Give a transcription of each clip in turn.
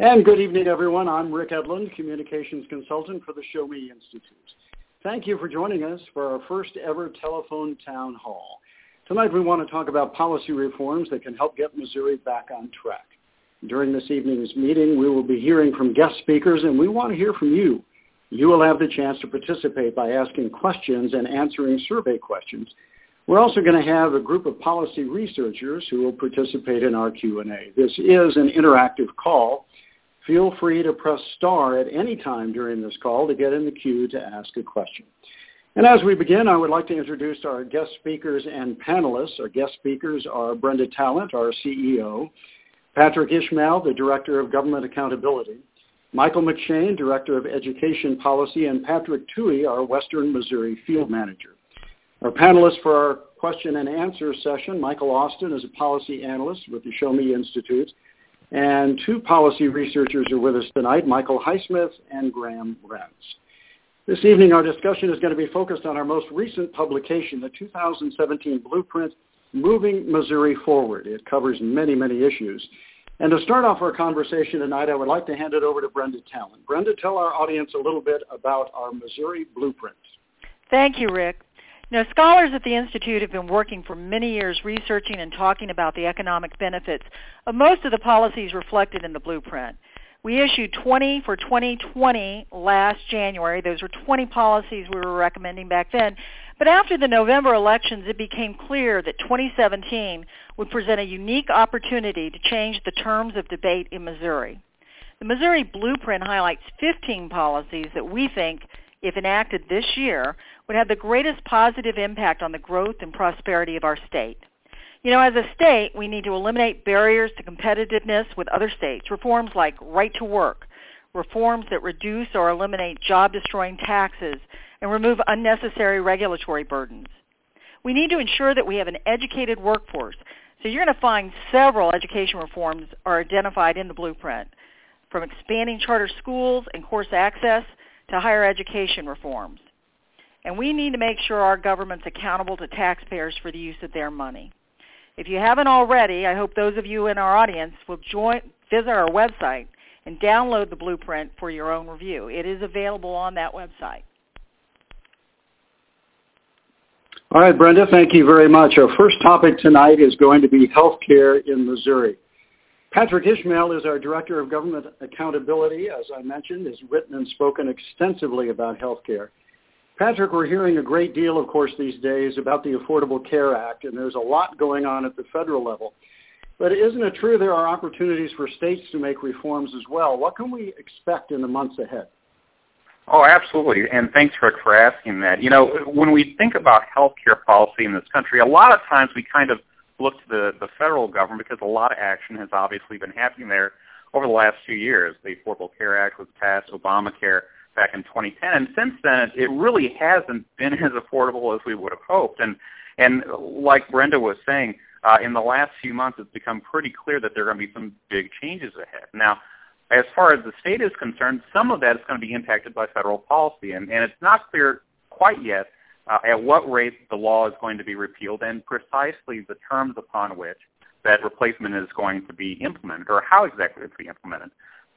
And good evening, everyone. I'm Rick Edlund, Communications Consultant for the Show Me Institute. Thank you for joining us for our first ever telephone town hall. Tonight we want to talk about policy reforms that can help get Missouri back on track. During this evening's meeting, we will be hearing from guest speakers, and we want to hear from you. You will have the chance to participate by asking questions and answering survey questions. We're also going to have a group of policy researchers who will participate in our Q&A. This is an interactive call. Feel free to press star at any time during this call to get in the queue to ask a question. And as we begin, I would like to introduce our guest speakers and panelists. Our guest speakers are Brenda Talent, our CEO, Patrick Ishmael, the Director of Government Accountability, Michael McShane, Director of Education Policy, and Patrick Tuohey, our Western Missouri Field Manager. Our panelists for our question and answer session, Michael Austin is a policy analyst with the Show Me Institute, and two policy researchers are with us tonight, Michael Highsmith and Graham Renz. This evening, our discussion is going to be focused on our most recent publication, the 2017 Blueprint Moving Missouri Forward. It covers many, many issues. And to start off our conversation tonight, I would like to hand it over to Brenda Talent. Brenda, tell our audience a little bit about our Missouri Blueprint. Thank you, Rick. Now, scholars at the Institute have been working for many years researching and talking about the economic benefits of most of the policies reflected in the blueprint. We issued 20 for 2020 last January. Those were 20 policies we were recommending back then. But after the November elections, it became clear that 2017 would present a unique opportunity to change the terms of debate in Missouri. The Missouri Blueprint highlights 15 policies that we think, if enacted this year, would have the greatest positive impact on the growth and prosperity of our state. You know, as a state, we need to eliminate barriers to competitiveness with other states. Reforms like right to work, reforms that reduce or eliminate job-destroying taxes, and remove unnecessary regulatory burdens. We need to ensure that we have an educated workforce. So you're going to find several education reforms are identified in the blueprint, from expanding charter schools and course access to higher education reforms. And we need to make sure our government's accountable to taxpayers for the use of their money. If you haven't already, I hope those of you in our audience will join, visit our website and download the blueprint for your own review. It is available on that website. All right, Brenda, thank you very much. Our first topic tonight is going to be health care in Missouri. Patrick Ishmael is our Director of Government Accountability. As I mentioned, has written and spoken extensively about health care. Patrick, we're hearing a great deal, of course, these days about the Affordable Care Act, and there's a lot going on at the federal level. But isn't it true there are opportunities for states to make reforms as well? What can we expect in the months ahead? Oh, absolutely. And thanks, Rick, for asking that. You know, when we think about healthcare policy in this country, a lot of times we kind of look to the, the federal government because a lot of action has obviously been happening there over the last few years. The Affordable Care Act was passed, Obamacare back in 2010. And since then, it really hasn't been as affordable as we would have hoped. And and like Brenda was saying, uh, in the last few months, it's become pretty clear that there are going to be some big changes ahead. Now, as far as the state is concerned, some of that is going to be impacted by federal policy, and, and it's not clear quite yet uh, at what rate the law is going to be repealed and precisely the terms upon which that replacement is going to be implemented or how exactly it's going to be implemented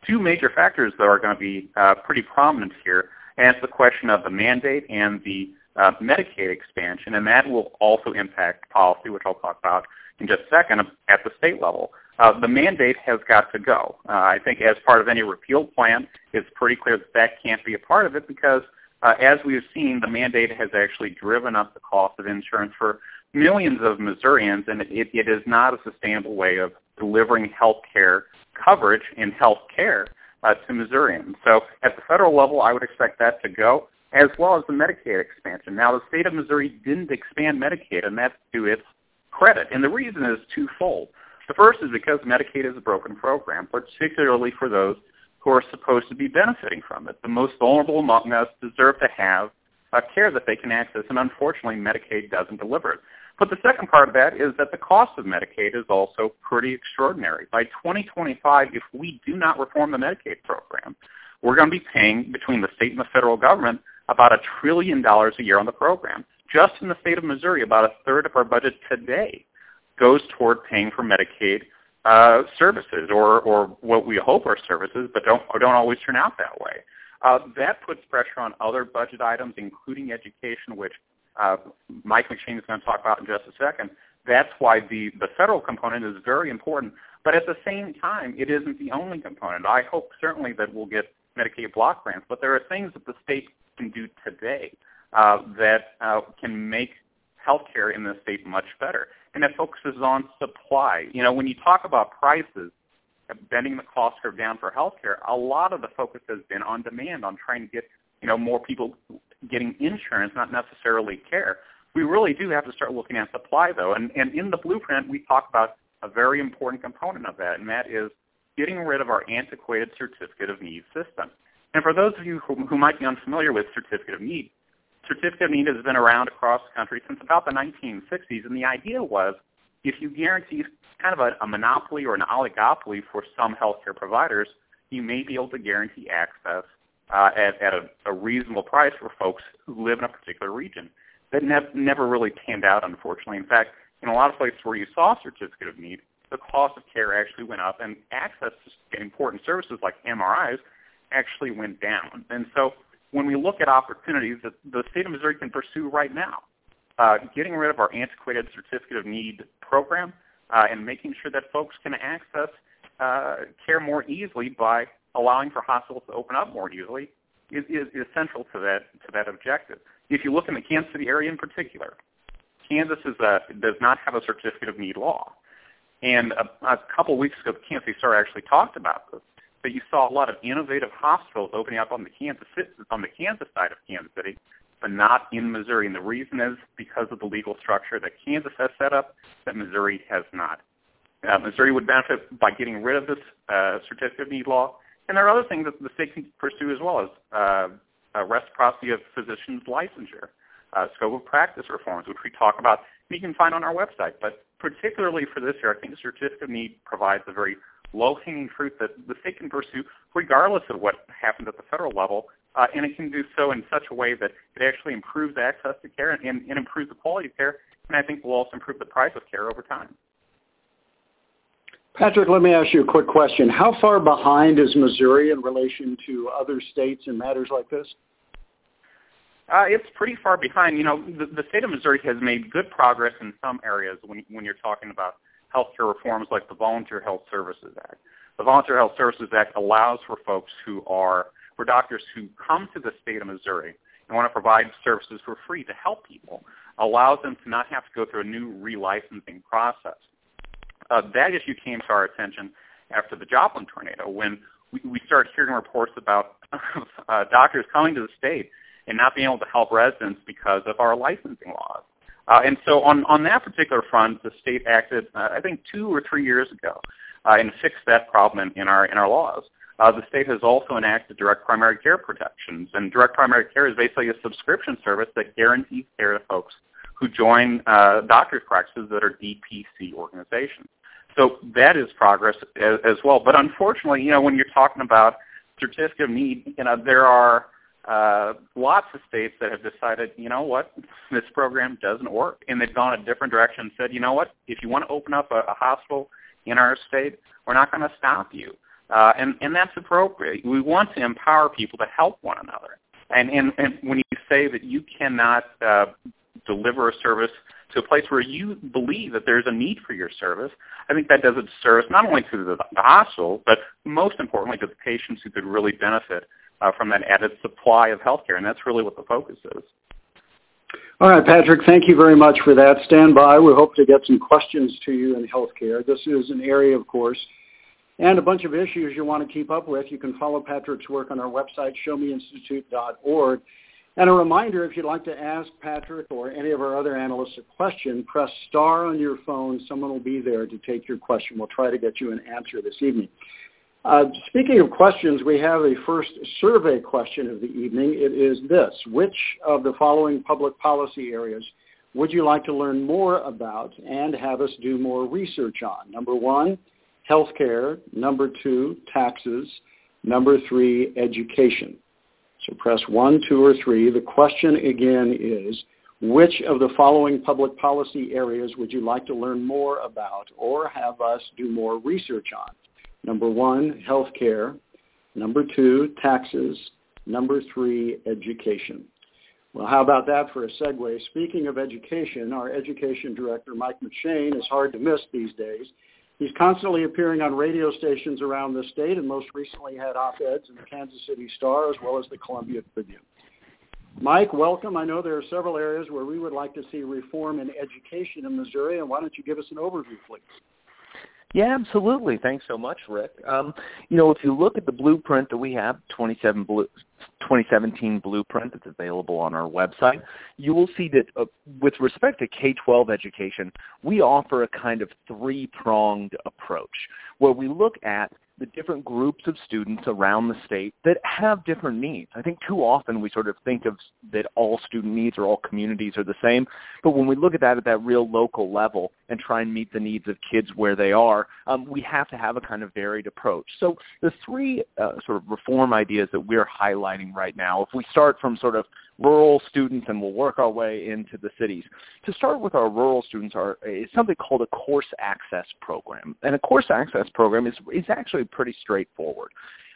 two major factors that are going to be uh, pretty prominent here, and it's the question of the mandate and the uh, Medicaid expansion, and that will also impact policy, which I'll talk about in just a second, at the state level. Uh, the mandate has got to go. Uh, I think as part of any repeal plan, it's pretty clear that that can't be a part of it because, uh, as we've seen, the mandate has actually driven up the cost of insurance for millions of Missourians, and it, it is not a sustainable way of delivering health care coverage in health care uh, to Missourians. So at the federal level, I would expect that to go, as well as the Medicaid expansion. Now, the state of Missouri didn't expand Medicaid, and that's to its credit. And the reason is twofold. The first is because Medicaid is a broken program, particularly for those who are supposed to be benefiting from it. The most vulnerable among us deserve to have care that they can access, and unfortunately, Medicaid doesn't deliver it. But the second part of that is that the cost of Medicaid is also pretty extraordinary. By 2025, if we do not reform the Medicaid program, we're going to be paying between the state and the federal government about a trillion dollars a year on the program. Just in the state of Missouri, about a third of our budget today goes toward paying for Medicaid uh, services or, or what we hope are services, but don't, or don't always turn out that way. Uh, that puts pressure on other budget items, including education, which uh, Mike McShane is going to talk about in just a second. That's why the, the federal component is very important. But at the same time, it isn't the only component. I hope certainly that we'll get Medicaid block grants, but there are things that the state can do today uh, that uh, can make healthcare in the state much better. And it focuses on supply. You know, when you talk about prices, bending the cost curve down for healthcare, a lot of the focus has been on demand, on trying to get you know more people getting insurance, not necessarily care. We really do have to start looking at supply, though. And, and in the blueprint, we talk about a very important component of that, and that is getting rid of our antiquated certificate of need system. And for those of you who, who might be unfamiliar with certificate of need, certificate of need has been around across the country since about the 1960s, and the idea was if you guarantee kind of a, a monopoly or an oligopoly for some healthcare providers, you may be able to guarantee access uh, at, at a, a reasonable price for folks who live in a particular region. That nev- never really panned out, unfortunately. In fact, in a lot of places where you saw certificate of need, the cost of care actually went up, and access to important services like MRIs actually went down. And so when we look at opportunities that the state of Missouri can pursue right now, uh, getting rid of our antiquated certificate of need program uh, and making sure that folks can access uh, care more easily by allowing for hospitals to open up more easily is, is, is central to that to that objective. If you look in the Kansas City area in particular, Kansas is a, does not have a certificate of need law. And a, a couple weeks ago, the Kansas City Star actually talked about this. That you saw a lot of innovative hospitals opening up on the Kansas on the Kansas side of Kansas City but not in Missouri. And the reason is because of the legal structure that Kansas has set up that Missouri has not. Uh, Missouri would benefit by getting rid of this uh, certificate of need law. And there are other things that the state can pursue as well as uh, reciprocity of physicians' licensure, uh, scope of practice reforms, which we talk about, you can find on our website. But particularly for this year, I think the certificate of need provides a very low-hanging fruit that the state can pursue regardless of what happens at the federal level uh, and it can do so in such a way that it actually improves access to care and, and improves the quality of care, and I think will also improve the price of care over time. Patrick, let me ask you a quick question. How far behind is Missouri in relation to other states in matters like this? Uh, it's pretty far behind. You know, the, the state of Missouri has made good progress in some areas when, when you're talking about healthcare reforms like the Volunteer Health Services Act. The Volunteer Health Services Act allows for folks who are for doctors who come to the state of Missouri and want to provide services for free to help people, allows them to not have to go through a new relicensing process. Uh, that issue came to our attention after the Joplin tornado when we, we started hearing reports about uh, doctors coming to the state and not being able to help residents because of our licensing laws. Uh, and so on, on that particular front, the state acted, uh, I think, two or three years ago uh, and fixed that problem in our, in our laws. Uh, the state has also enacted direct primary care protections, and direct primary care is basically a subscription service that guarantees care to folks who join uh, doctor's practices that are DPC organizations. So that is progress as, as, well. But unfortunately, you know, when you're talking about certificate of need, you know, there are uh, lots of states that have decided, you know what, this program doesn't work, and they've gone a different direction and said, you know what, if you want to open up a, a hospital in our state, we're not going to stop you. Uh, and, and that's appropriate. We want to empower people to help one another. And, and, and when you say that you cannot uh, deliver a service to a place where you believe that there's a need for your service, I think that does a disservice not only to the, the hospital, but most importantly to the patients who could really benefit uh, from that added supply of healthcare. And that's really what the focus is. All right, Patrick, thank you very much for that. Stand by. We hope to get some questions to you in healthcare. This is an area, of course, and a bunch of issues you want to keep up with. You can follow Patrick's work on our website, showmeinstitute.org. And a reminder, if you'd like to ask Patrick or any of our other analysts a question, press star on your phone. Someone will be there to take your question. We'll try to get you an answer this evening. Uh, speaking of questions, we have a first survey question of the evening. It is this. Which of the following public policy areas would you like to learn more about and have us do more research on? Number one, healthcare. Number two, taxes. Number three, education. So press one, two, or three. The question again is, Which of the following public policy areas would you like to learn more about or have us do more research on? Number one, healthcare. Number two, taxes. Number three, education. Well, how about that for a segue? Speaking of education, our education director, Mike McShane, is hard to miss these days. He's constantly appearing on radio stations around the state and most recently had op-eds in the Kansas City Star as well as the Columbia Tribune. Mike, welcome. I know there are several areas where we would like to see reform in education in Missouri, and why don't you give us an overview, please? Yeah, absolutely. Thanks so much, Rick. Um, you know, if you look at the blueprint that we have, 27 blue, 2017 blueprint that's available on our website, you will see that uh, with respect to K-12 education, we offer a kind of three-pronged approach where we look at the different groups of students around the state that have different needs. I think too often we sort of think of that all student needs or all communities are the same, but when we look at that at that real local level and try and meet the needs of kids where they are, um, we have to have a kind of varied approach. So the three uh, sort of reform ideas that we're highlighting right now, if we start from sort of rural students and we'll work our way into the cities. To start with our rural students are is something called a course access program. And a course access program is, is actually pretty straightforward.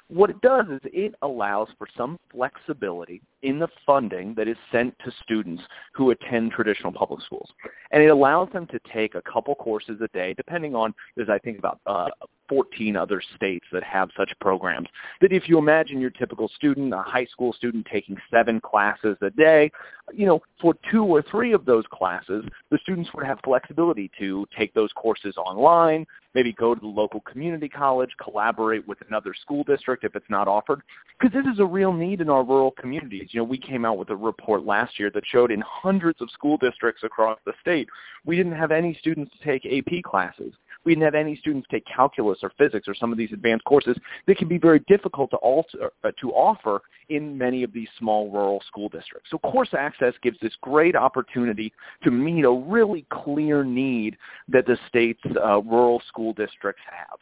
What it does is it allows for some flexibility in the funding that is sent to students who attend traditional public schools. And it allows them to take a couple courses a day, depending on, there's I think about uh, 14 other states that have such programs. That if you imagine your typical student, a high school student taking seven classes a day, you know, for two or three of those classes, the students would have flexibility to take those courses online, maybe go to the local community college, collaborate with another school district if it's not offered. Because this is a real need in our rural communities. You know, we came out with a report last year that showed in hundreds of school districts across the state, we didn't have any students to take AP classes we didn't have any students take calculus or physics or some of these advanced courses that can be very difficult to, alter, uh, to offer in many of these small rural school districts. So course access gives this great opportunity to meet a really clear need that the state's uh, rural school districts have.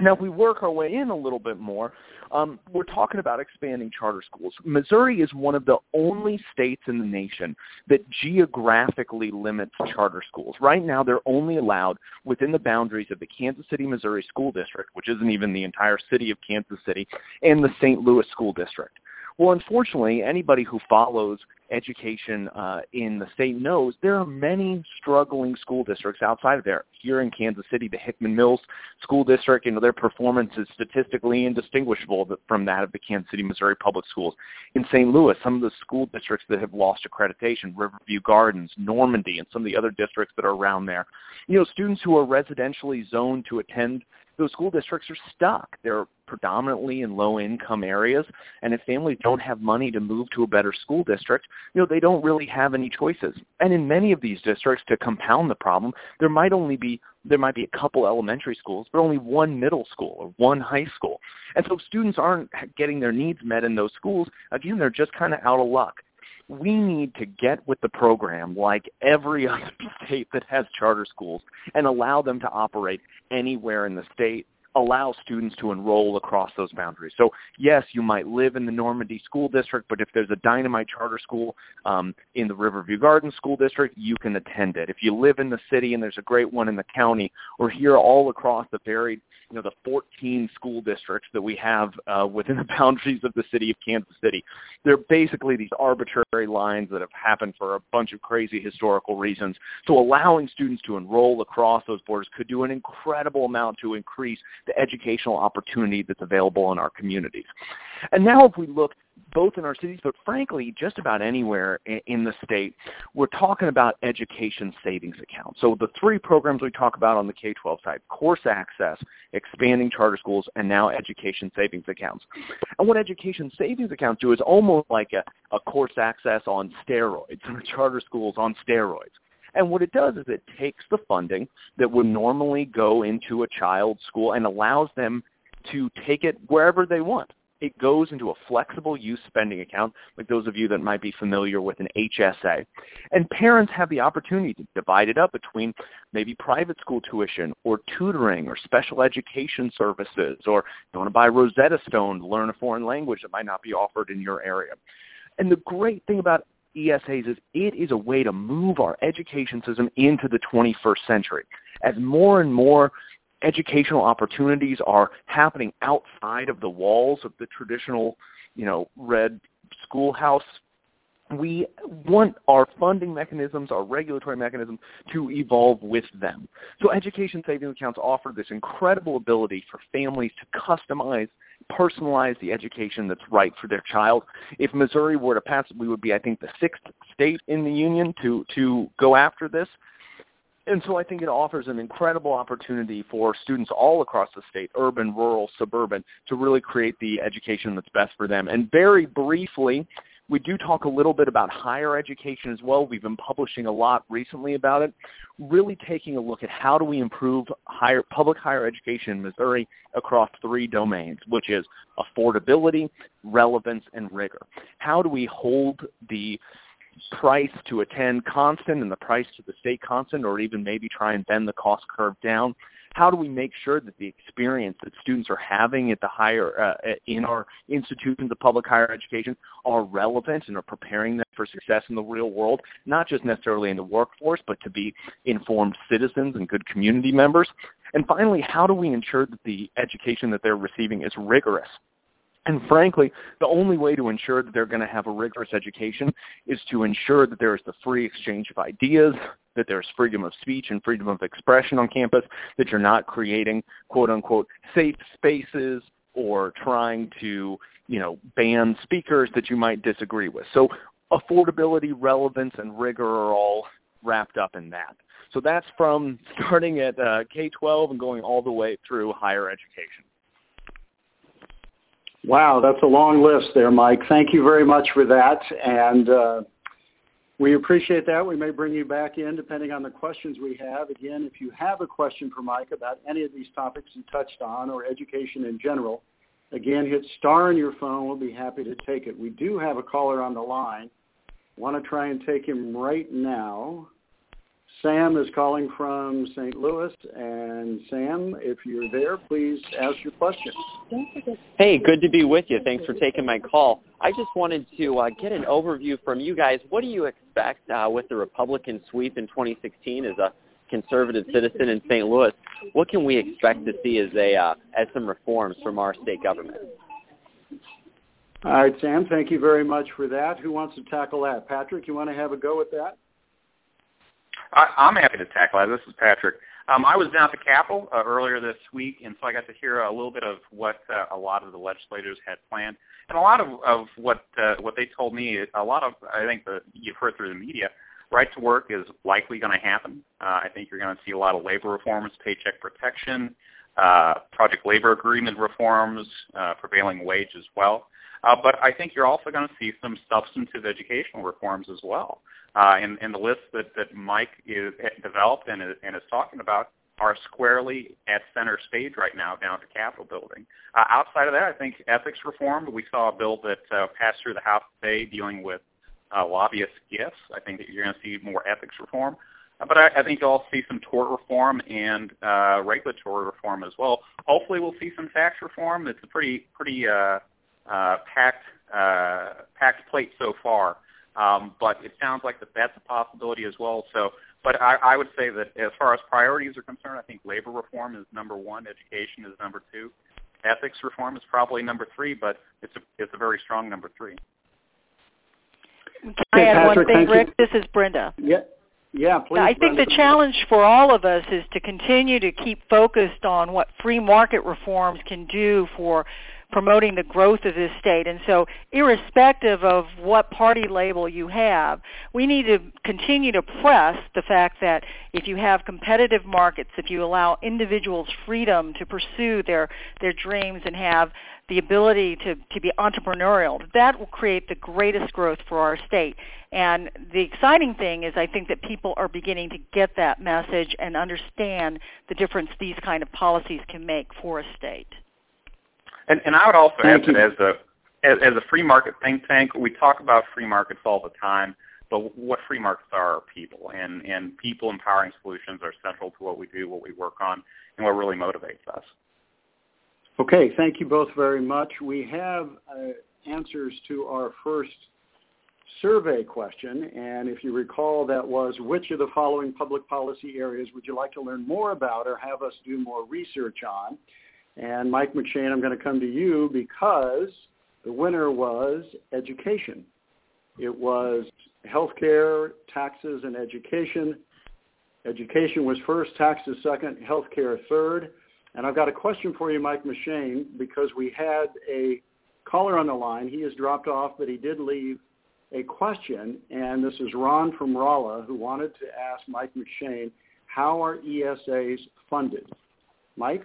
Now, if we work our way in a little bit more, um, we're talking about expanding charter schools. Missouri is one of the only states in the nation that geographically limits charter schools. Right now, they're only allowed within the boundaries of the Kansas City, Missouri School District, which isn't even the entire city of Kansas City, and the St. Louis School District. Well, unfortunately, anybody who follows education uh, in the state knows there are many struggling school districts outside of there. Here in Kansas City, the Hickman Mills School District, you know, their performance is statistically indistinguishable from that of the Kansas City, Missouri public schools. In St. Louis, some of the school districts that have lost accreditation, Riverview Gardens, Normandy, and some of the other districts that are around there, you know, students who are residentially zoned to attend those school districts are stuck. They're predominantly in low income areas and if families don't have money to move to a better school district, you know, they don't really have any choices. And in many of these districts to compound the problem, there might only be there might be a couple elementary schools, but only one middle school or one high school. And so students aren't getting their needs met in those schools. Again, they're just kind of out of luck we need to get with the program like every other state that has charter schools and allow them to operate anywhere in the state allow students to enroll across those boundaries. So yes, you might live in the Normandy School District, but if there's a dynamite charter school um, in the Riverview Gardens School District, you can attend it. If you live in the city and there's a great one in the county, or here all across the varied you know, the 14 school districts that we have uh, within the boundaries of the city of Kansas City. They're basically these arbitrary lines that have happened for a bunch of crazy historical reasons. So allowing students to enroll across those borders could do an incredible amount to increase the educational opportunity that's available in our communities. And now if we look both in our cities, but frankly, just about anywhere in the state, we're talking about education savings accounts. So the three programs we talk about on the K-12 side, course access, expanding charter schools, and now education savings accounts. And what education savings accounts do is almost like a, a course access on steroids, or charter schools on steroids. And what it does is it takes the funding that would normally go into a child's school and allows them to take it wherever they want it goes into a flexible use spending account, like those of you that might be familiar with an HSA. And parents have the opportunity to divide it up between maybe private school tuition or tutoring or special education services, or you want to buy Rosetta Stone to learn a foreign language that might not be offered in your area. And the great thing about ESAs is it is a way to move our education system into the 21st century. As more and more educational opportunities are happening outside of the walls of the traditional, you know, red schoolhouse we want our funding mechanisms, our regulatory mechanisms to evolve with them. So education savings accounts offer this incredible ability for families to customize, personalize the education that's right for their child. If Missouri were to pass it, we would be, I think, the sixth state in the union to, to go after this. And so I think it offers an incredible opportunity for students all across the state, urban, rural, suburban, to really create the education that's best for them. And very briefly, we do talk a little bit about higher education as well. We've been publishing a lot recently about it, really taking a look at how do we improve higher, public higher education in Missouri across three domains, which is affordability, relevance, and rigor. How do we hold the price to attend constant and the price to the state constant or even maybe try and bend the cost curve down? How do we make sure that the experience that students are having at the higher uh, in our institutions of public higher education are relevant and are preparing them for success in the real world, not just necessarily in the workforce, but to be informed citizens and good community members? And finally, how do we ensure that the education that they're receiving is rigorous? And frankly, the only way to ensure that they're going to have a rigorous education is to ensure that there is the free exchange of ideas, that there's freedom of speech and freedom of expression on campus, that you're not creating quote unquote safe spaces or trying to, you know, ban speakers that you might disagree with. So affordability, relevance, and rigor are all wrapped up in that. So that's from starting at uh, K-12 and going all the way through higher education. Wow, that's a long list there, Mike. Thank you very much for that. And uh, we appreciate that. We may bring you back in depending on the questions we have. Again, if you have a question for Mike about any of these topics you touched on or education in general, again, hit star on your phone. We'll be happy to take it. We do have a caller on the line. Want to try and take him right now. Sam is calling from St. Louis. And Sam, if you're there, please ask your question. Hey, good to be with you. Thanks for taking my call. I just wanted to uh, get an overview from you guys. What do you expect uh, with the Republican sweep in 2016 as a conservative citizen in St. Louis? What can we expect to see as a uh, as some reforms from our state government? All right, Sam. Thank you very much for that. Who wants to tackle that? Patrick, you want to have a go at that? I, I'm happy to tackle that. This is Patrick. Um, I was down at the Capitol uh, earlier this week, and so I got to hear a little bit of what uh, a lot of the legislators had planned, and a lot of, of what uh, what they told me. A lot of I think that you've heard through the media. Right to work is likely going to happen. Uh, I think you're going to see a lot of labor reforms, paycheck protection, uh, project labor agreement reforms, uh, prevailing wage as well. Uh, but I think you're also going to see some substantive educational reforms as well. Uh, and, and the list that, that Mike is developed and is, and is talking about are squarely at center stage right now down at the Capitol building. Uh, outside of that, I think ethics reform. We saw a bill that uh, passed through the House today dealing with uh, lobbyist gifts. I think that you're going to see more ethics reform. Uh, but I, I think you'll also see some tort reform and uh, regulatory reform as well. Hopefully, we'll see some tax reform. It's a pretty pretty uh, uh, packed uh, packed plate so far. Um, but it sounds like that that's a possibility as well. So, but I, I would say that as far as priorities are concerned, I think labor reform is number one, education is number two, ethics reform is probably number three, but it's a it's a very strong number three. Can I add Patrick, one thing, Rick? You. This is Brenda. Yeah. Yeah, please. I think Brenda. the challenge for all of us is to continue to keep focused on what free market reforms can do for promoting the growth of this state. And so irrespective of what party label you have, we need to continue to press the fact that if you have competitive markets, if you allow individuals freedom to pursue their, their dreams and have the ability to, to be entrepreneurial, that will create the greatest growth for our state. And the exciting thing is I think that people are beginning to get that message and understand the difference these kind of policies can make for a state. And, and I would also Thank add that as a as, as a free market think tank, we talk about free markets all the time, but what free markets are are people, and and people empowering solutions are central to what we do, what we work on, and what really motivates us. Okay, thank you both very much. We have uh, answers to our first survey question. And if you recall, that was which of the following public policy areas would you like to learn more about or have us do more research on? And Mike McShane, I'm going to come to you because the winner was education. It was healthcare, taxes, and education. Education was first, taxes second, healthcare third. And I've got a question for you, Mike McShane, because we had a caller on the line. He has dropped off, but he did leave a question, and this is Ron from Rolla who wanted to ask Mike McShane, how are ESAs funded? Mike?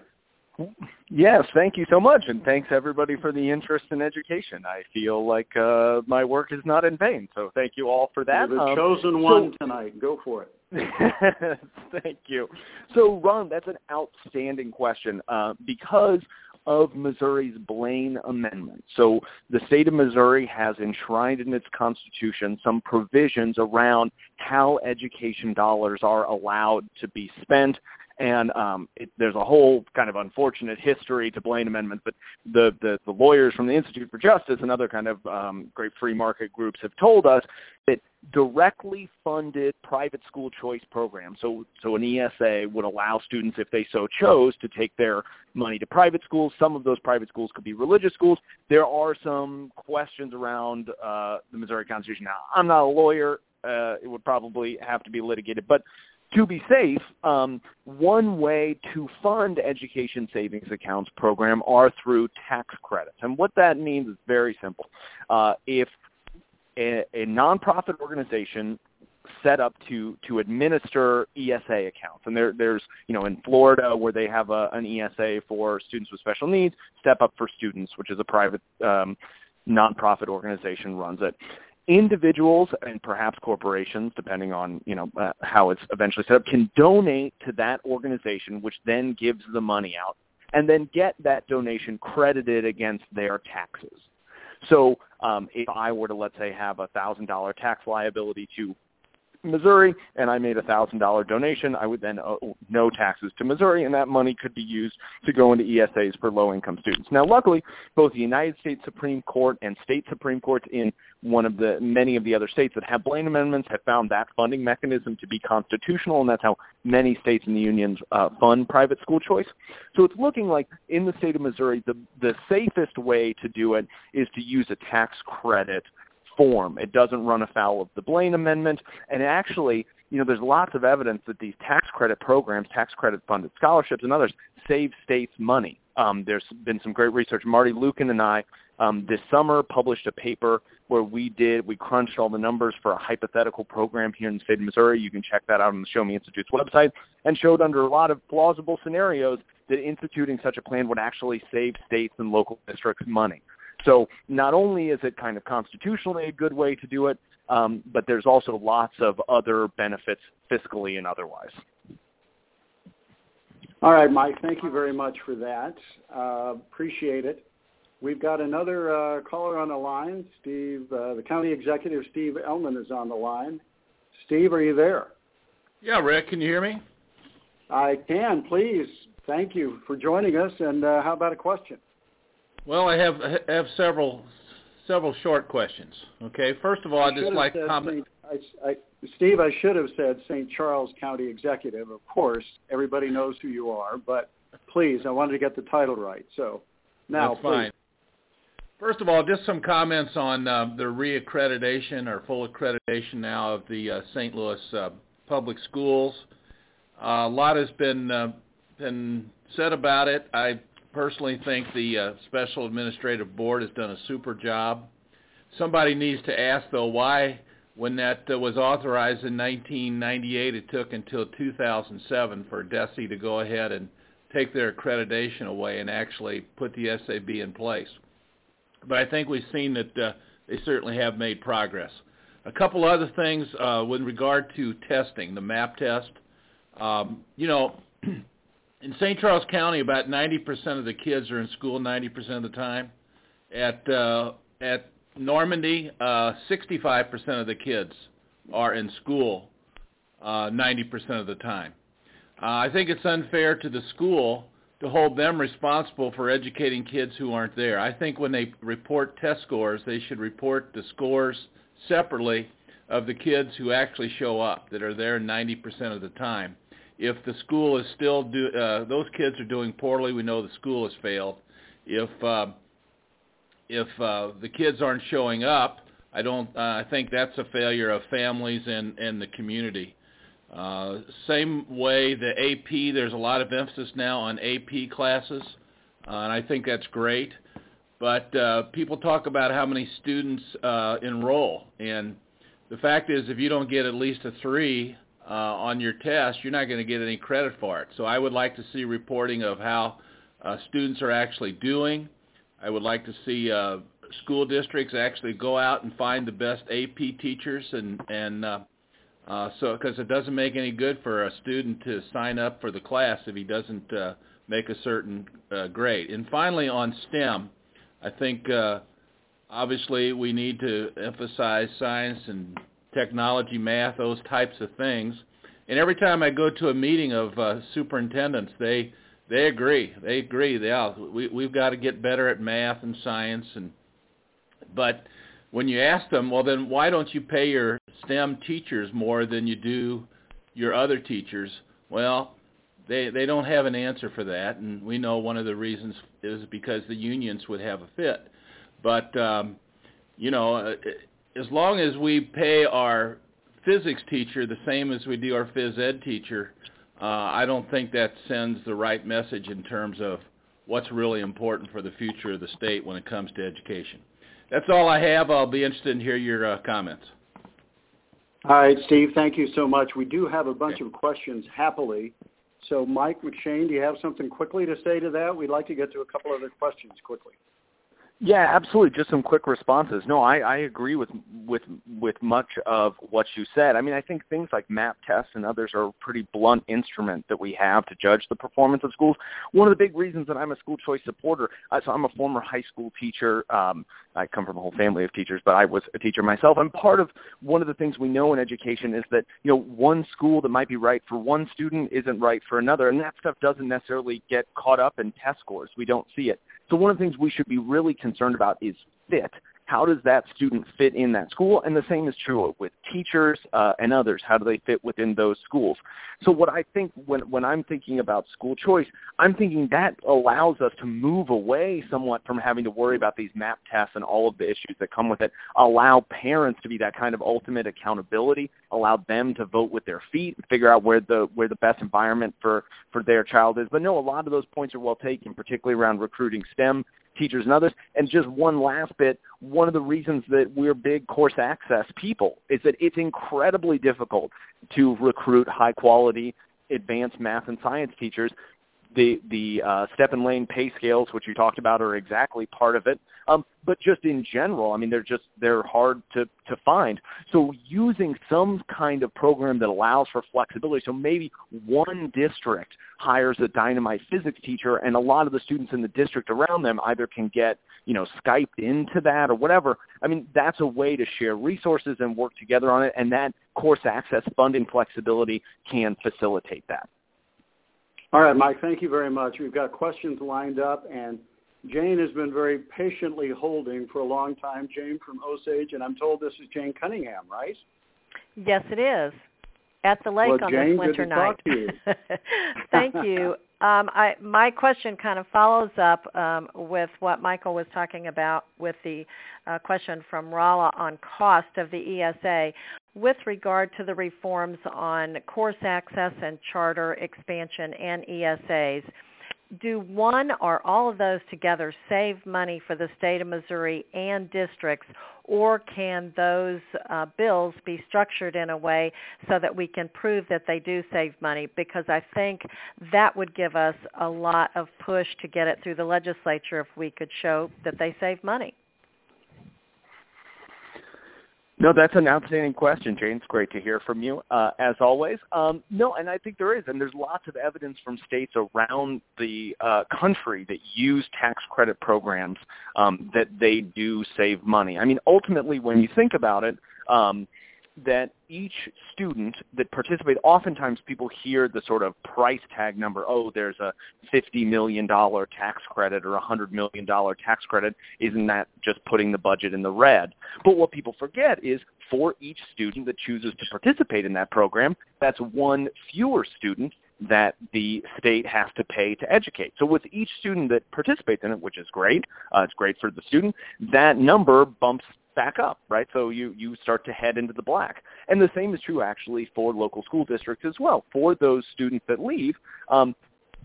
Yes, thank you so much, and thanks everybody for the interest in education. I feel like uh, my work is not in vain, so thank you all for that. You're the um, chosen one so, tonight. Go for it. thank you. So, Ron, that's an outstanding question uh, because of Missouri's Blaine Amendment. So the state of Missouri has enshrined in its constitution some provisions around how education dollars are allowed to be spent and um, it, there's a whole kind of unfortunate history to Blaine Amendment, but the, the, the lawyers from the Institute for Justice and other kind of um, great free market groups have told us that directly funded private school choice programs, so, so an ESA would allow students, if they so chose, to take their money to private schools. Some of those private schools could be religious schools. There are some questions around uh, the Missouri Constitution. Now, I'm not a lawyer. Uh, it would probably have to be litigated, but to be safe, um, one way to fund education savings accounts program are through tax credits. And what that means is very simple. Uh, if a, a nonprofit organization set up to to administer ESA accounts. And there, there's, you know, in Florida where they have a, an ESA for students with special needs, Step Up for Students, which is a private um, nonprofit organization runs it individuals and perhaps corporations, depending on you know uh, how it's eventually set up, can donate to that organization, which then gives the money out, and then get that donation credited against their taxes. So um, if I were to let's say have a thousand dollar tax liability to Missouri and I made a thousand dollar donation, I would then owe no taxes to Missouri, and that money could be used to go into ESAs for low income students. Now, luckily, both the United States Supreme Court and state Supreme Courts in one of the many of the other states that have Blaine amendments have found that funding mechanism to be constitutional, and that's how many states in the union uh, fund private school choice. So it's looking like in the state of Missouri, the the safest way to do it is to use a tax credit form. It doesn't run afoul of the Blaine Amendment, and actually, you know, there's lots of evidence that these tax credit programs, tax credit funded scholarships, and others save states money. Um, there's been some great research. Marty Lueken and I um, this summer published a paper where we did we crunched all the numbers for a hypothetical program here in the state of Missouri. You can check that out on the Show Me Institute's website, and showed under a lot of plausible scenarios that instituting such a plan would actually save states and local districts money. So not only is it kind of constitutionally a good way to do it, um, but there's also lots of other benefits fiscally and otherwise. All right, Mike, thank you very much for that. Uh, appreciate it. We've got another uh, caller on the line. Steve, uh, the county executive, Steve Ehlmann, is on the line. Steve, are you there? Yeah, Rick, can you hear me? I can, please. Thank you for joining us. And uh, how about a question? Well, I have I have several several short questions. Okay, first of all, I just like comment. I, I, Steve, I should have said St. Charles County Executive. Of course, everybody knows who you are, but please, I wanted to get the title right. So now, That's fine. First of all, just some comments on uh, the reaccreditation or full accreditation now of the uh, St. Louis uh, public schools. Uh, a lot has been uh, been said about it. I personally think the uh, Special Administrative Board has done a super job. Somebody needs to ask, though, why, when that uh, was authorized in 1998, it took until 2007 for DESE to go ahead and take their accreditation away and actually put the SAB in place. But I think we've seen that uh, they certainly have made progress. A couple other things uh, with regard to testing, the MAP test. Um, you know, in St. Charles County, about 90% of the kids are in school 90% of the time. At uh, at Normandy, uh, 65% of the kids are in school uh, 90% of the time. Uh, I think it's unfair to the school to hold them responsible for educating kids who aren't there. I think when they report test scores, they should report the scores separately of the kids who actually show up that are there 90% of the time. If the school is still do uh, those kids are doing poorly, we know the school has failed. If uh, if uh, the kids aren't showing up, I don't. Uh, I think that's a failure of families and and the community. Uh, same way the AP. There's a lot of emphasis now on AP classes, uh, and I think that's great. But uh, people talk about how many students uh, enroll, and the fact is, if you don't get at least a three uh, on your test, you're not going to get any credit for it. So I would like to see reporting of how uh, students are actually doing. I would like to see uh, school districts actually go out and find the best AP teachers and and uh, uh, so because it doesn't make any good for a student to sign up for the class if he doesn't uh, make a certain uh, grade. And finally, on STEM, I think uh, obviously we need to emphasize science and technology, math, those types of things. And every time I go to a meeting of uh, superintendents, they they agree. They agree. They all, we we've got to get better at math and science and but when you ask them, well then why don't you pay your STEM teachers more than you do your other teachers? Well, they they don't have an answer for that and we know one of the reasons is because the unions would have a fit. But um you know, uh, as long as we pay our physics teacher the same as we do our phys ed teacher, uh, I don't think that sends the right message in terms of what's really important for the future of the state when it comes to education. That's all I have. I'll be interested in hear your uh, comments. All right, Steve, thank you so much. We do have a bunch okay. of questions, happily. So, Mike McShane, do you have something quickly to say to that? We'd like to get to a couple other questions quickly. Yeah, absolutely. Just some quick responses. No, I, I agree with with with much of what you said. I mean, I think things like MAP tests and others are a pretty blunt instrument that we have to judge the performance of schools. One of the big reasons that I'm a school choice supporter, uh, so I'm a former high school teacher. Um, I come from a whole family of teachers, but I was a teacher myself. And part of one of the things we know in education is that you know one school that might be right for one student isn't right for another, and that stuff doesn't necessarily get caught up in test scores. We don't see it. So one of the things we should be really concerned about is fit. How does that student fit in that school? And the same is true with teachers uh, and others. How do they fit within those schools? So what I think when, when I'm thinking about school choice, I'm thinking that allows us to move away somewhat from having to worry about these MAP tests and all of the issues that come with it. Allow parents to be that kind of ultimate accountability. Allow them to vote with their feet and figure out where the where the best environment for for their child is. But no, a lot of those points are well taken, particularly around recruiting STEM teachers and others. And just one last bit, one of the reasons that we're big course access people is that it's incredibly difficult to recruit high quality advanced math and science teachers the the uh, step and lane pay scales, which you talked about, are exactly part of it. Um, but just in general, I mean, they're just they're hard to to find. So using some kind of program that allows for flexibility. So maybe one district hires a dynamite physics teacher, and a lot of the students in the district around them either can get you know Skyped into that or whatever. I mean, that's a way to share resources and work together on it, and that course access funding flexibility can facilitate that. All right, Mike, thank you very much. We've got questions lined up, and Jane has been very patiently holding for a long time. Jane from Osage, and I'm told this is Jane Cunningham, right? Yes, it is. At the lake well, on Jane, this winter good to night. Talk to you. Thank you. Um, I, my question kind of follows up um, with what Michael was talking about with the uh, question from Rolla on cost of the ESA with regard to the reforms on course access and charter expansion and ESAs do one or all of those together save money for the state of Missouri and districts, or can those uh, bills be structured in a way so that we can prove that they do save money? Because I think that would give us a lot of push to get it through the legislature if we could show that they save money. No, that's an outstanding question, Jane. It's great to hear from you, uh, as always. Um, no, and I think there is, and there's lots of evidence from states around the uh, country that use tax credit programs um, that they do save money. I mean, ultimately, when you think about it, um, that each student that participates, oftentimes people hear the sort of price tag number, oh, there's a $50 million tax credit or a $100 million tax credit. Isn't that just putting the budget in the red? But what people forget is for each student that chooses to participate in that program, that's one fewer student that the state has to pay to educate. So with each student that participates in it, which is great, uh, it's great for the student, that number bumps back up, right? So you, you start to head into the black. And the same is true actually for local school districts as well. For those students that leave, um,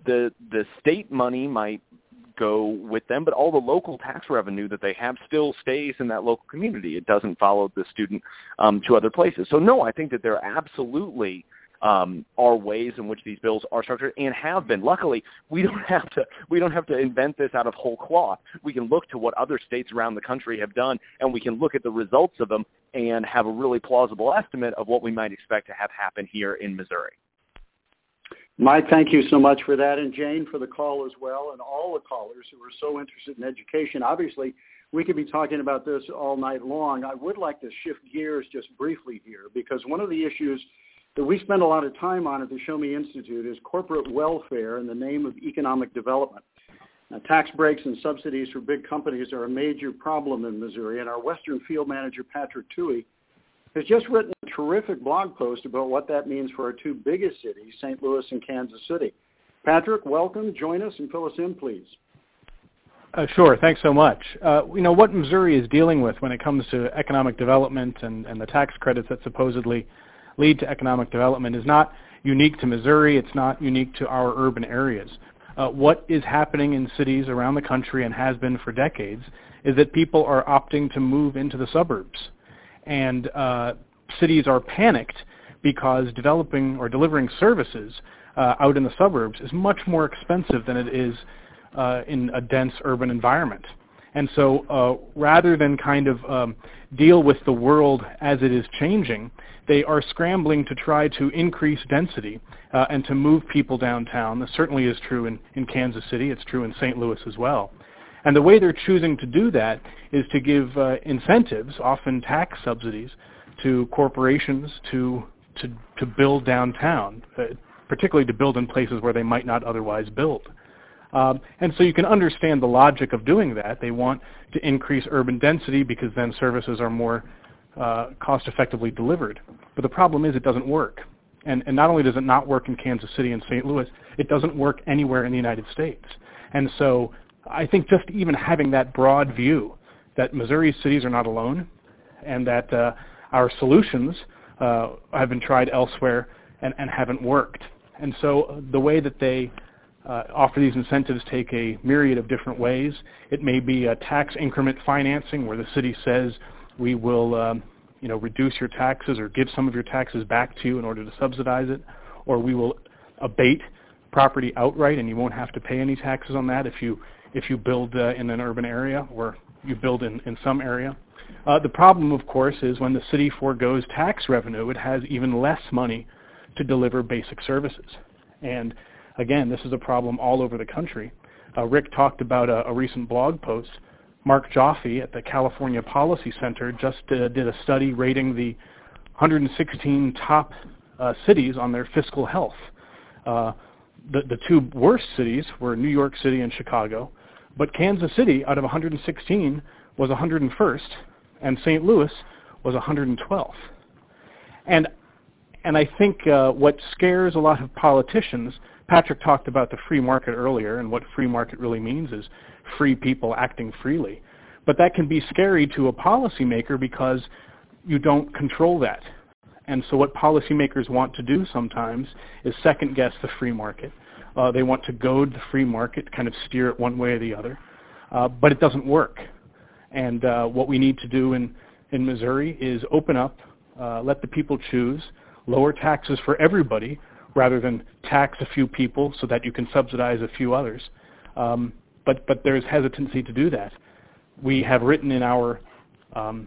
the, the state money might go with them, but all the local tax revenue that they have still stays in that local community. It doesn't follow the student um, to other places. So no, I think that there absolutely um, are ways in which these bills are structured and have been. Luckily, we don't have to we don't have to invent this out of whole cloth. We can look to what other states around the country have done, and we can look at the results of them and have a really plausible estimate of what we might expect to have happen here in Missouri. Mike, thank you so much for that, and Jane for the call as well, and all the callers who are so interested in education. Obviously, we could be talking about this all night long. I would like to shift gears just briefly here because one of the issues that we spend a lot of time on at the Show Me Institute is corporate welfare in the name of economic development. Now, tax breaks and subsidies for big companies are a major problem in Missouri, and our Western field manager, Patrick Tuohey, has just written a terrific blog post about what that means for our two biggest cities, St. Louis and Kansas City. Patrick, welcome. Join us and fill us in, please. Uh, sure. Thanks so much. Uh, you know, what Missouri is dealing with when it comes to economic development and, and the tax credits that supposedly lead to economic development is not unique to Missouri. It's not unique to our urban areas. Uh, what is happening in cities around the country and has been for decades is that people are opting to move into the suburbs. And uh, cities are panicked because developing or delivering services uh, out in the suburbs is much more expensive than it is uh, in a dense urban environment. And so uh, rather than kind of um, deal with the world as it is changing, they are scrambling to try to increase density uh, and to move people downtown. This certainly is true in, in Kansas City. It's true in St. Louis as well. And the way they're choosing to do that is to give uh, incentives, often tax subsidies, to corporations to, to, to build downtown, uh, particularly to build in places where they might not otherwise build. Um, and so you can understand the logic of doing that. They want to increase urban density because then services are more uh, cost effectively delivered. But the problem is it doesn't work. And, and not only does it not work in Kansas City and St. Louis, it doesn't work anywhere in the United States. And so I think just even having that broad view that Missouri's cities are not alone and that uh, our solutions uh, have been tried elsewhere and, and haven't worked. And so the way that they uh, offer these incentives take a myriad of different ways. It may be a tax increment financing where the city says we will um, you know, reduce your taxes or give some of your taxes back to you in order to subsidize it, or we will abate property outright and you won't have to pay any taxes on that if you if you build uh, in an urban area or you build in, in some area. Uh, the problem, of course, is when the city foregoes tax revenue, it has even less money to deliver basic services. And Again, this is a problem all over the country. Uh, Rick talked about a, a, recent blog post. Marc Joffe at the California Policy Center just uh, did a study rating the 116 top uh, cities on their fiscal health. Uh, the, the two worst cities were New York City and Chicago, but Kansas City, out of 116, was 101st, and St. Louis was 112th. And and I think uh, what scares a lot of politicians Patrick talked about the free market earlier, and what free market really means is free people acting freely. But that can be scary to a policymaker because you don't control that. And so what policymakers want to do sometimes is second guess the free market. Uh, they want to goad the free market, kind of steer it one way or the other. Uh, but it doesn't work. And uh, what we need to do in, in Missouri is open up, uh, let the people choose, lower taxes for everybody rather than tax a few people so that you can subsidize a few others. Um, but, but there's hesitancy to do that. We have written in our um,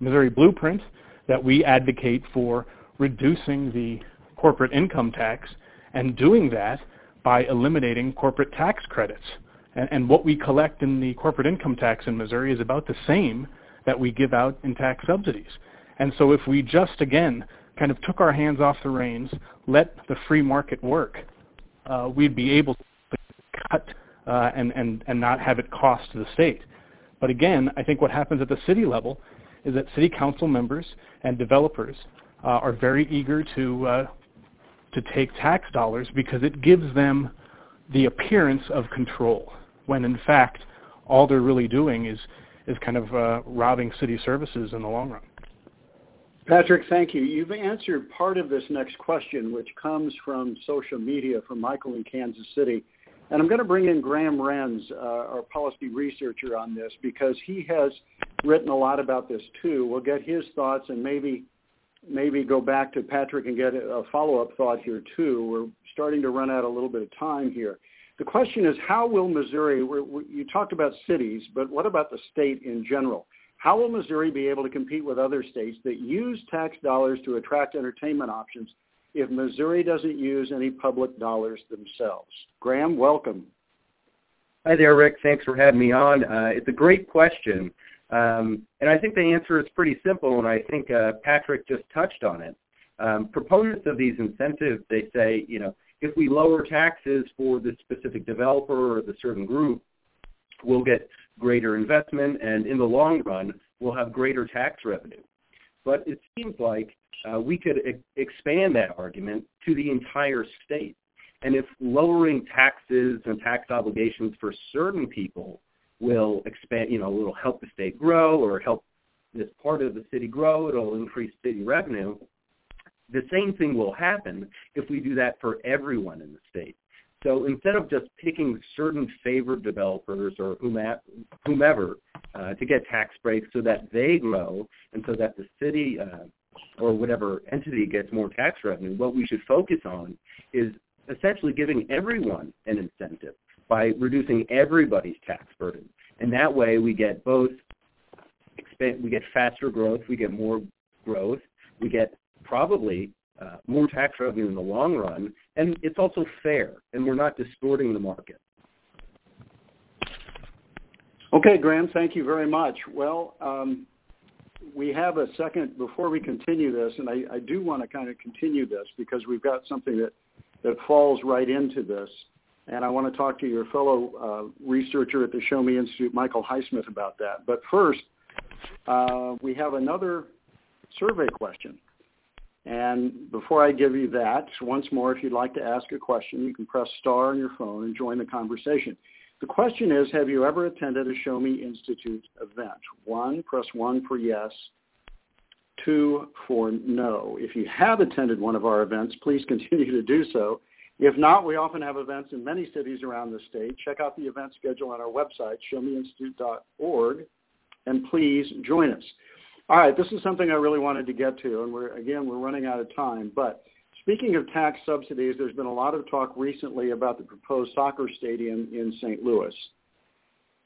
Missouri Blueprint that we advocate for reducing the corporate income tax and doing that by eliminating corporate tax credits. And, and what we collect in the corporate income tax in Missouri is about the same that we give out in tax subsidies. And so if we just, again, kind of took our hands off the reins, let the free market work, uh, we'd be able to cut uh, and, and, and not have it cost the state. But again, I think what happens at the city level is that city council members and developers uh, are very eager to uh, to take tax dollars because it gives them the appearance of control, when in fact all they're really doing is is kind of uh, robbing city services in the long run. Patrick, thank you. You've answered part of this next question, which comes from social media from Michael in Kansas City. And I'm going to bring in Graham Renz, uh, our policy researcher on this, because he has written a lot about this too. We'll get his thoughts and maybe maybe go back to Patrick and get a follow-up thought here too. We're starting to run out a little bit of time here. The question is, how will Missouri? We, you talked about cities, but what about the state in general? How will Missouri be able to compete with other states that use tax dollars to attract entertainment options if Missouri doesn't use any public dollars themselves? Graham, welcome. Hi there, Rick. Thanks for having me on. Uh, it's a great question. Um, and I think the answer is pretty simple, and I think uh, Patrick just touched on it. Um, proponents of these incentives, they say, you know, if we lower taxes for the specific developer or the certain group, we'll get greater investment, and in the long run, we'll have greater tax revenue. But it seems like uh, we could e- expand that argument to the entire state. And if lowering taxes and tax obligations for certain people will expand, you know, will help the state grow or help this part of the city grow, it'll increase city revenue. The same thing will happen if we do that for everyone in the state. So instead of just picking certain favored developers or whomever uh, to get tax breaks so that they grow and so that the city uh, or whatever entity gets more tax revenue, what we should focus on is essentially giving everyone an incentive by reducing everybody's tax burden. And that way we get both we get faster growth, we get more growth, we get probably uh, more tax revenue in the long run, and it's also fair, and we're not distorting the market. Okay, Graham, thank you very much. Well, um, we have a second before we continue this, and I, I do want to kind of continue this because we've got something that, that falls right into this. And I want to talk to your fellow uh, researcher at the Show Me Institute, Michael Highsmith, about that. But first, uh, we have another survey question. And before I give you that, once more, if you'd like to ask a question, you can press star on your phone and join the conversation. The question is, have you ever attended a Show Me Institute event? One, press one for yes. Two, for no. If you have attended one of our events, please continue to do so. If not, we often have events in many cities around the state. Check out the event schedule on our website, showmeinstitute.org, and please join us. All right, this is something I really wanted to get to, and we're again we're running out of time. But speaking of tax subsidies, there's been a lot of talk recently about the proposed soccer stadium in St. Louis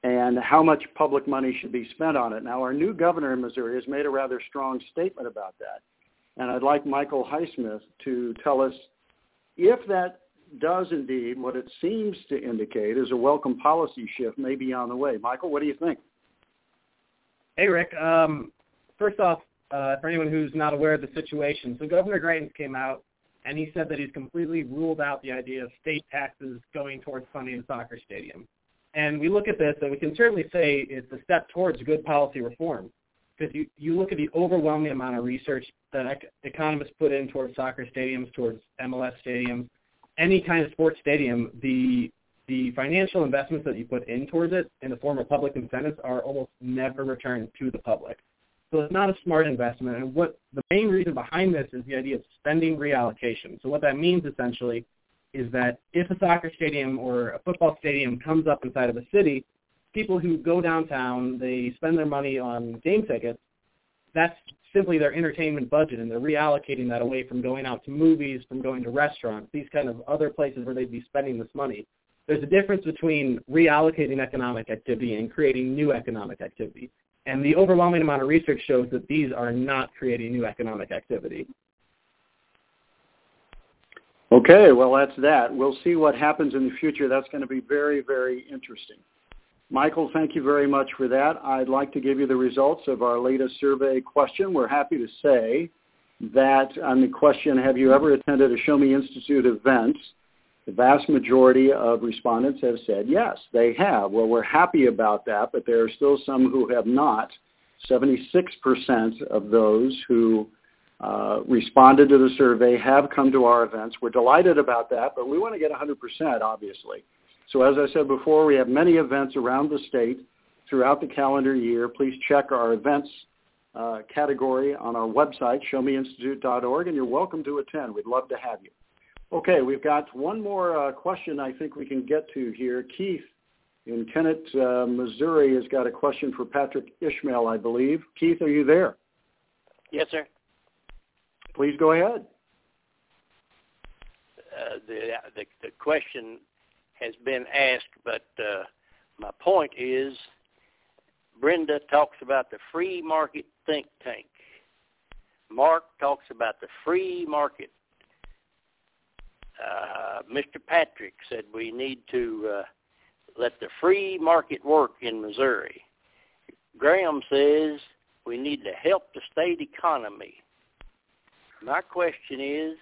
and how much public money should be spent on it. Now, our new governor in Missouri has made a rather strong statement about that, and I'd like Michael Highsmith to tell us if that does indeed what it seems to indicate is a welcome policy shift may be on the way. Michael, what do you think? Hey, Rick. Um, first off, uh, for anyone who's not aware of the situation, so Governor Greitens came out and he said that he's completely ruled out the idea of state taxes going towards funding a soccer stadium. And we look at this, and we can certainly say it's a step towards good policy reform. Because you, you look at the overwhelming amount of research that ec- economists put in towards soccer stadiums, towards MLS stadiums, any kind of sports stadium, the the financial investments that you put in towards it in the form of public incentives are almost never returned to the public. So it's not a smart investment. And what the main reason behind this is the idea of spending reallocation. So what that means essentially is that if a soccer stadium or a football stadium comes up inside of a city, people who go downtown, they spend their money on game tickets, that's simply their entertainment budget and they're reallocating that away from going out to movies, from going to restaurants, these kind of other places where they'd be spending this money. There's a difference between reallocating economic activity and creating new economic activity. And the overwhelming amount of research shows that these are not creating new economic activity. Okay, well, that's that. We'll see what happens in the future. That's going to be very, very interesting. Michael, thank you very much for that. I'd like to give you the results of our latest survey question. We're happy to say that on the question, have you ever attended a Show Me Institute event? The vast majority of respondents have said yes, they have. Well, we're happy about that, but there are still some who have not. 76% of those who uh, responded to the survey have come to our events. We're delighted about that, but we want to get 100%, obviously. So as I said before, we have many events around the state throughout the calendar year. Please check our events uh, category on our website, showmeinstitute.org, and you're welcome to attend. We'd love to have you. Okay, we've got one more uh, question I think we can get to here. Keith in Kennett, uh, Missouri has got a question for Patrick Ishmael, I believe. Keith, are you there? Yes, sir. Please go ahead. Uh, the, the the question has been asked, but uh, my point is, Brenda talks about the free market think tank. Mark talks about the free market uh, Mr. Patrick said we need to uh, let the free market work in Missouri. Graham says we need to help the state economy. My question is,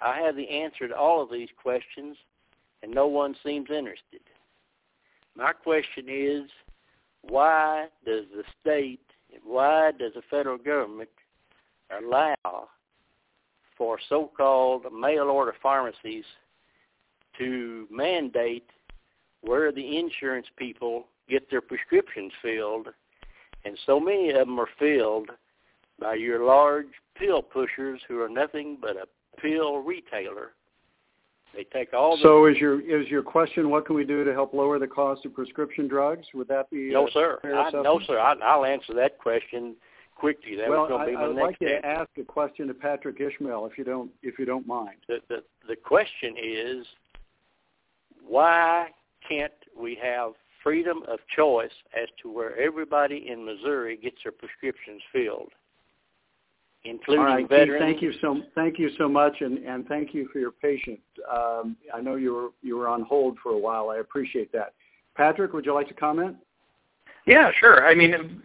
I have the answer to all of these questions, and no one seems interested. My question is, why does the state, why does the federal government allow for so-called mail-order pharmacies to mandate where the insurance people get their prescriptions filled, and so many of them are filled by your large pill pushers who are nothing but a pill retailer. They take all. The so is your is your question what can we do to help lower the cost of prescription drugs? Would that be no, sir? I, no, sir. I, I'll answer that question quickly. That well, was going to be I, my I'd next like to ask a question to Patrick Ishmael, if you don't if you don't mind. The, the the question is, why can't we have freedom of choice as to where everybody in Missouri gets their prescriptions filled, including All right, veterans? Thank you so thank you so much, and, and thank you for your patience. Um, I know you were you were on hold for a while. I appreciate that. Patrick, would you like to comment? Yeah, sure. I mean,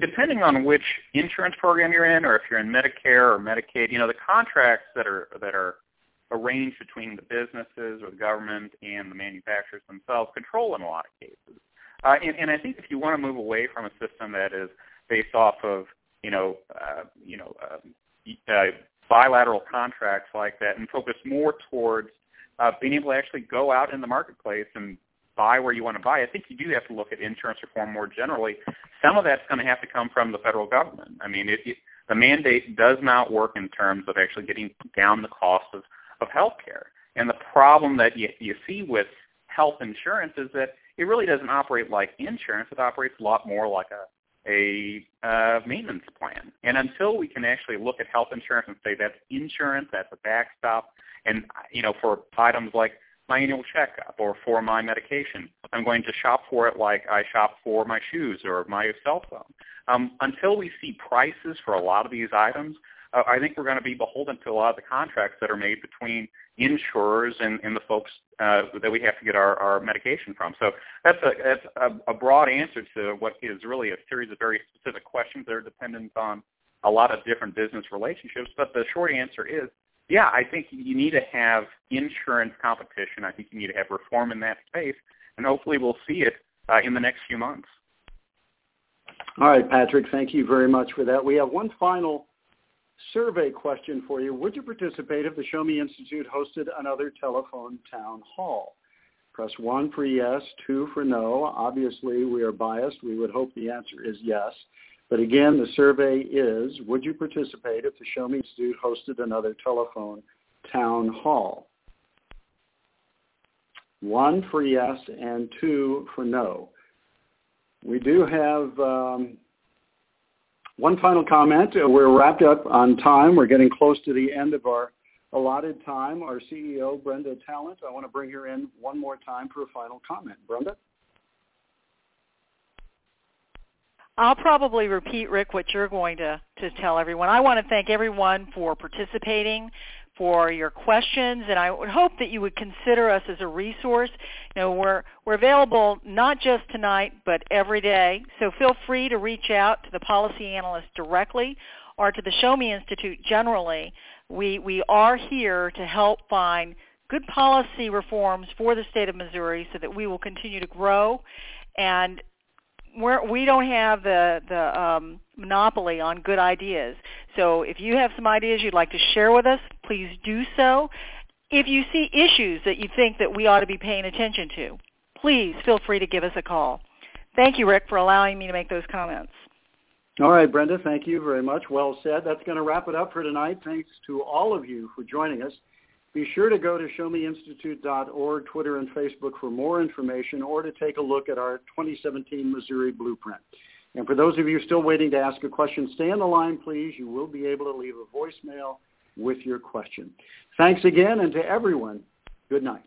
depending on which insurance program you're in, or if you're in Medicare or Medicaid, you know, the contracts that are that are arranged between the businesses or the government and the manufacturers themselves control in a lot of cases. Uh, and, and I think if you want to move away from a system that is based off of, you know, uh, you know, uh, uh, bilateral contracts like that, and focus more towards uh, being able to actually go out in the marketplace and buy where you want to buy, I think you do have to look at insurance reform more generally. Some of that's going to have to come from the federal government. I mean, it, it, the mandate does not work in terms of actually getting down the cost of, of health care. And the problem that you, you see with health insurance is that it really doesn't operate like insurance. It operates a lot more like a a uh, maintenance plan. And until we can actually look at health insurance and say that's insurance, that's a backstop, and you know, for items like my annual checkup or for my medication. I'm going to shop for it like I shop for my shoes or my cell phone. Um, until we see prices for a lot of these items, uh, I think we're going to be beholden to a lot of the contracts that are made between insurers and, and the folks uh, that we have to get our, our medication from. So that's a that's a, a broad answer to what is really a series of very specific questions that are dependent on a lot of different business relationships. But the short answer is yeah, I think you need to have insurance competition. I think you need to have reform in that space, and hopefully we'll see it uh, in the next few months. All right, Patrick, thank you very much for that. We have one final survey question for you. Would you participate if the Show Me Institute hosted another telephone town hall? Press 1 for yes, 2 for no. Obviously, we are biased. We would hope the answer is yes. But again, the survey is, would you participate if the Show Me Institute hosted another telephone town hall? One for yes and two for no. We do have um, one final comment. We're wrapped up on time. We're getting close to the end of our allotted time. Our CEO, Brenda Talent, I want to bring her in one more time for a final comment. Brenda? I'll probably repeat, Rick, what you're going to, to tell everyone. I want to thank everyone for participating, for your questions, and I would hope that you would consider us as a resource. You know, we're we're available not just tonight, but every day. So feel free to reach out to the policy analyst directly or to the Show Me Institute generally. We we are here to help find good policy reforms for the state of Missouri so that we will continue to grow and we're, we don't have the the um, monopoly on good ideas. So if you have some ideas you'd like to share with us, please do so. If you see issues that you think that we ought to be paying attention to, please feel free to give us a call. Thank you, Rick, for allowing me to make those comments. All right, Brenda, thank you very much. Well said. That's going to wrap it up for tonight. Thanks to all of you for joining us. Be sure to go to showmeinstitute.org, Twitter, and Facebook for more information or to take a look at our 2017 Missouri Blueprint. And for those of you still waiting to ask a question, stay on the line, please. You will be able to leave a voicemail with your question. Thanks again, and to everyone, good night.